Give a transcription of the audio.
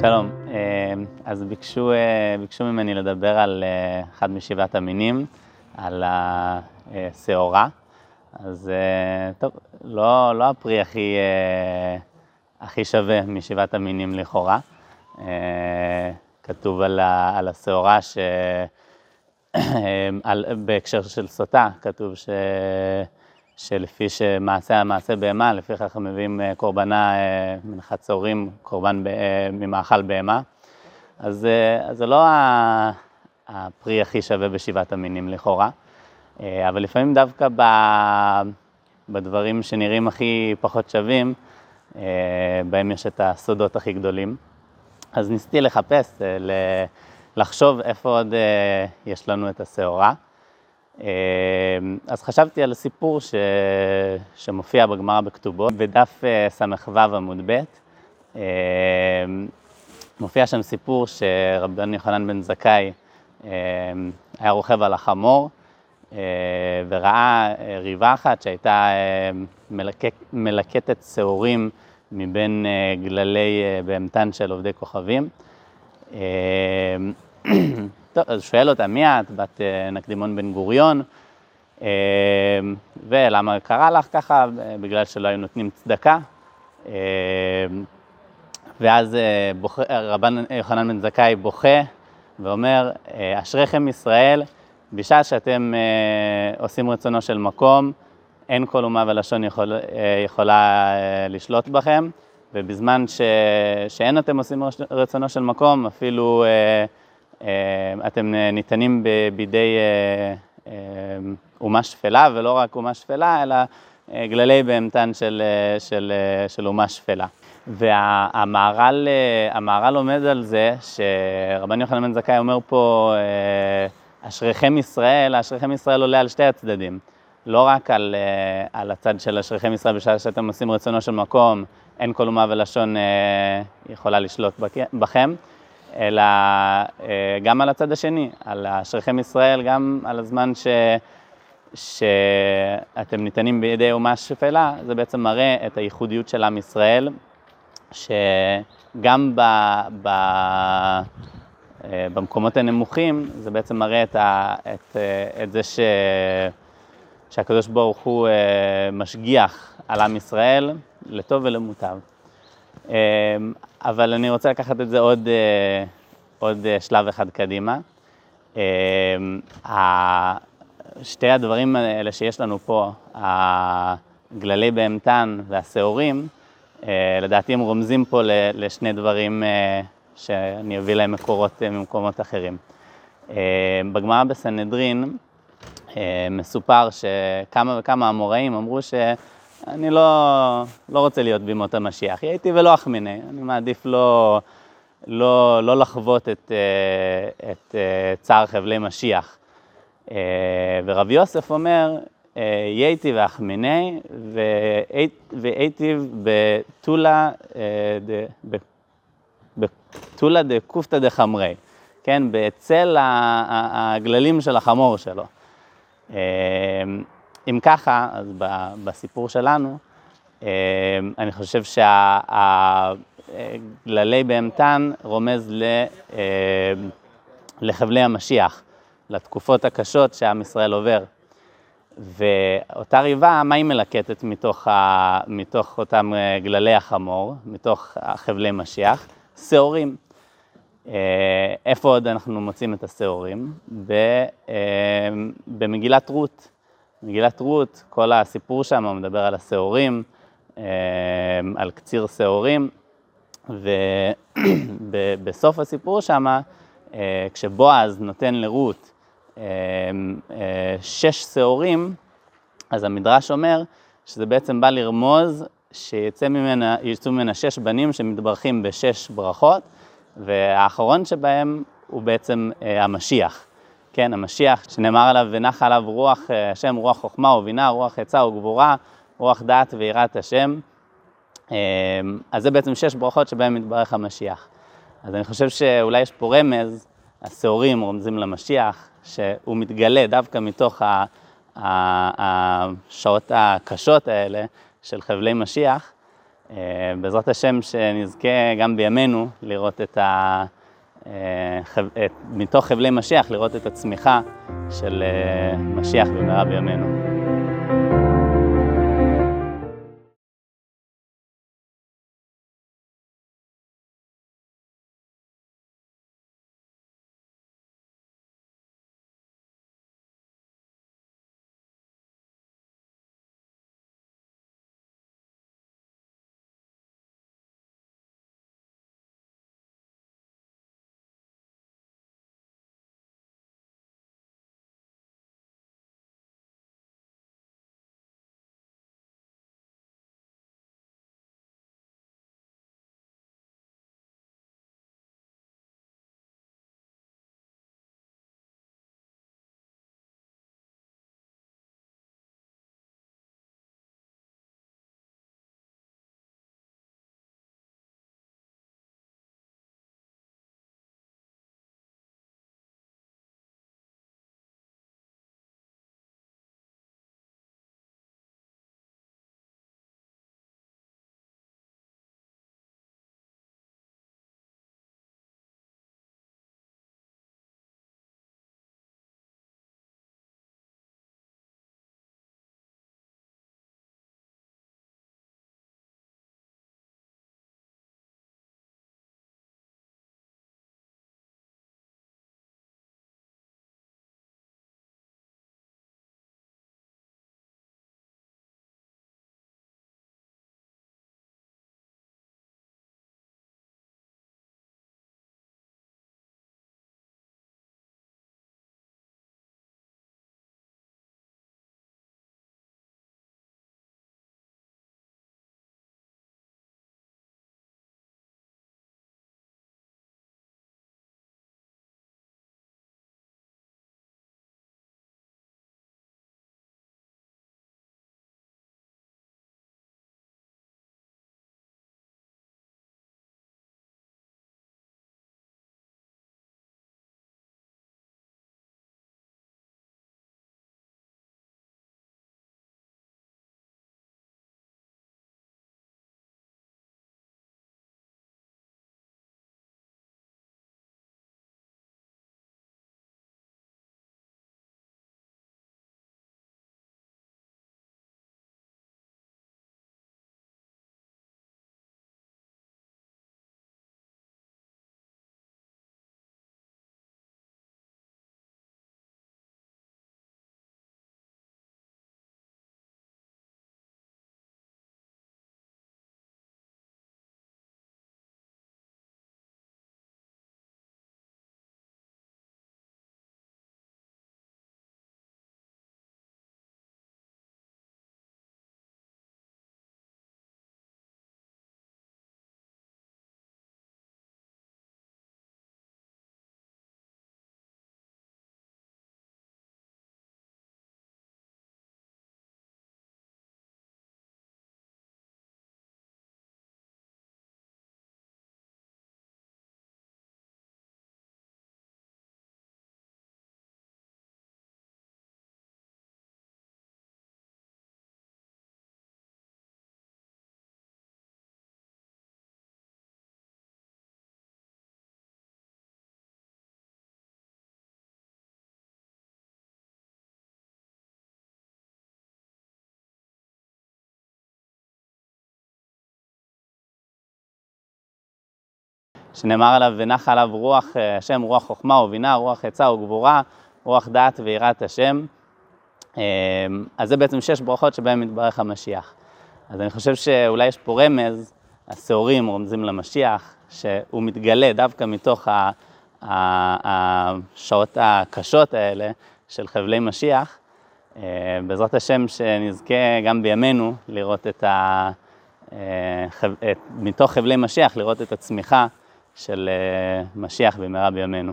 שלום, אז ביקשו, ביקשו ממני לדבר על אחד משבעת המינים, על השעורה. אז טוב, לא, לא הפרי הכי, הכי שווה משבעת המינים לכאורה. כתוב על, על השעורה, ש... בהקשר של סוטה, כתוב ש... שלפי שמעשה המעשה בהמה, לפיכך הם מביאים קורבנה מנחת צהורים, קורבן ממאכל בהמה. אז, אז זה לא הפרי הכי שווה בשבעת המינים לכאורה, אבל לפעמים דווקא בדברים שנראים הכי פחות שווים, בהם יש את הסודות הכי גדולים. אז ניסיתי לחפש, לחשוב איפה עוד יש לנו את השעורה. אז חשבתי על סיפור ש... שמופיע בגמרא בכתובות, בדף ס"ו עמוד ב', מופיע שם סיפור שרבן יוחנן בן זכאי היה רוכב על החמור וראה ריבה אחת שהייתה מלקט... מלקטת שעורים מבין גללי בהמתן של עובדי כוכבים. אז שואל אותה, מי את? בת נקדימון בן גוריון, ולמה קרה לך ככה? בגלל שלא היו נותנים צדקה. ואז בוח... רבן יוחנן בן זכאי בוכה ואומר, אשריכם ישראל, בשעה שאתם עושים רצונו של מקום, אין כל אומה ולשון יכול... יכולה לשלוט בכם, ובזמן ש... שאין אתם עושים רצונו של מקום, אפילו אתם ניתנים בידי אומה שפלה, ולא רק אומה שפלה, אלא גללי בהמתן של, של, של אומה שפלה. והמהר"ל עומד על זה שרבן יוחנן בן זכאי אומר פה, אשריכם ישראל, אשריכם ישראל עולה על שתי הצדדים. לא רק על, על הצד של אשריכם ישראל בשעה שאתם עושים רצונו של מקום, אין כל אומה ולשון יכולה לשלוט בכם, אלא גם על הצד השני, על אשריכם ישראל, גם על הזמן ש, שאתם ניתנים בידי אומה שפלה, זה בעצם מראה את הייחודיות של עם ישראל, שגם ב, ב, במקומות הנמוכים, זה בעצם מראה את, ה, את, את זה ש, שהקדוש ברוך הוא משגיח על עם ישראל, לטוב ולמוטב. אבל אני רוצה לקחת את זה עוד, עוד שלב אחד קדימה. שתי הדברים האלה שיש לנו פה, הגללי בהמתן והשעורים, לדעתי הם רומזים פה לשני דברים שאני אביא להם מקורות ממקומות אחרים. בגמרא בסנהדרין מסופר שכמה וכמה אמוראים אמרו ש... אני לא, לא רוצה להיות בימות המשיח, הייתי ולא אחמיני, אני מעדיף לא, לא, לא לחוות את, את צער חבלי משיח. ורבי יוסף אומר, ייתי ואחמיני והייתי בתולה, בתולה דקופתא דחמרי, כן, בצל הגללים של החמור שלו. אם ככה, אז בסיפור שלנו, אני חושב שהגללי בהמתן רומז לחבלי המשיח, לתקופות הקשות שעם ישראל עובר. ואותה ריבה, מה היא מלקטת מתוך, ה, מתוך אותם גללי החמור, מתוך חבלי משיח? שעורים. איפה עוד אנחנו מוצאים את השעורים? במגילת רות. מגילת רות, כל הסיפור שם מדבר על השעורים, על קציר שעורים, ובסוף הסיפור שם, כשבועז נותן לרות שש שעורים, אז המדרש אומר שזה בעצם בא לרמוז שיצאו ממנה, ממנה שש בנים שמתברכים בשש ברכות, והאחרון שבהם הוא בעצם המשיח. כן, המשיח, שנאמר עליו, ונחה עליו רוח השם, רוח חוכמה ובינה, רוח עצה וגבורה, רוח דעת ויראת השם. אז זה בעצם שש ברכות שבהן מתברך המשיח. אז אני חושב שאולי יש פה רמז, השעורים רומזים למשיח, שהוא מתגלה דווקא מתוך השעות הקשות האלה של חבלי משיח, בעזרת השם שנזכה גם בימינו לראות את ה... מתוך חבלי משיח, לראות את הצמיחה של משיח במהרה בימינו. שנאמר עליו ונחה עליו רוח אה, השם, רוח חוכמה ובינה, רוח עצה וגבורה, רוח דעת ויראת השם. אה, אז זה בעצם שש ברכות שבהן מתברך המשיח. אז אני חושב שאולי יש פה רמז, השעורים רומזים למשיח, שהוא מתגלה דווקא מתוך השעות הקשות האלה של חבלי משיח. אה, בעזרת השם שנזכה גם בימינו לראות את ה... מתוך חבלי משיח, לראות את הצמיחה של אה, משיח במהרה בימינו.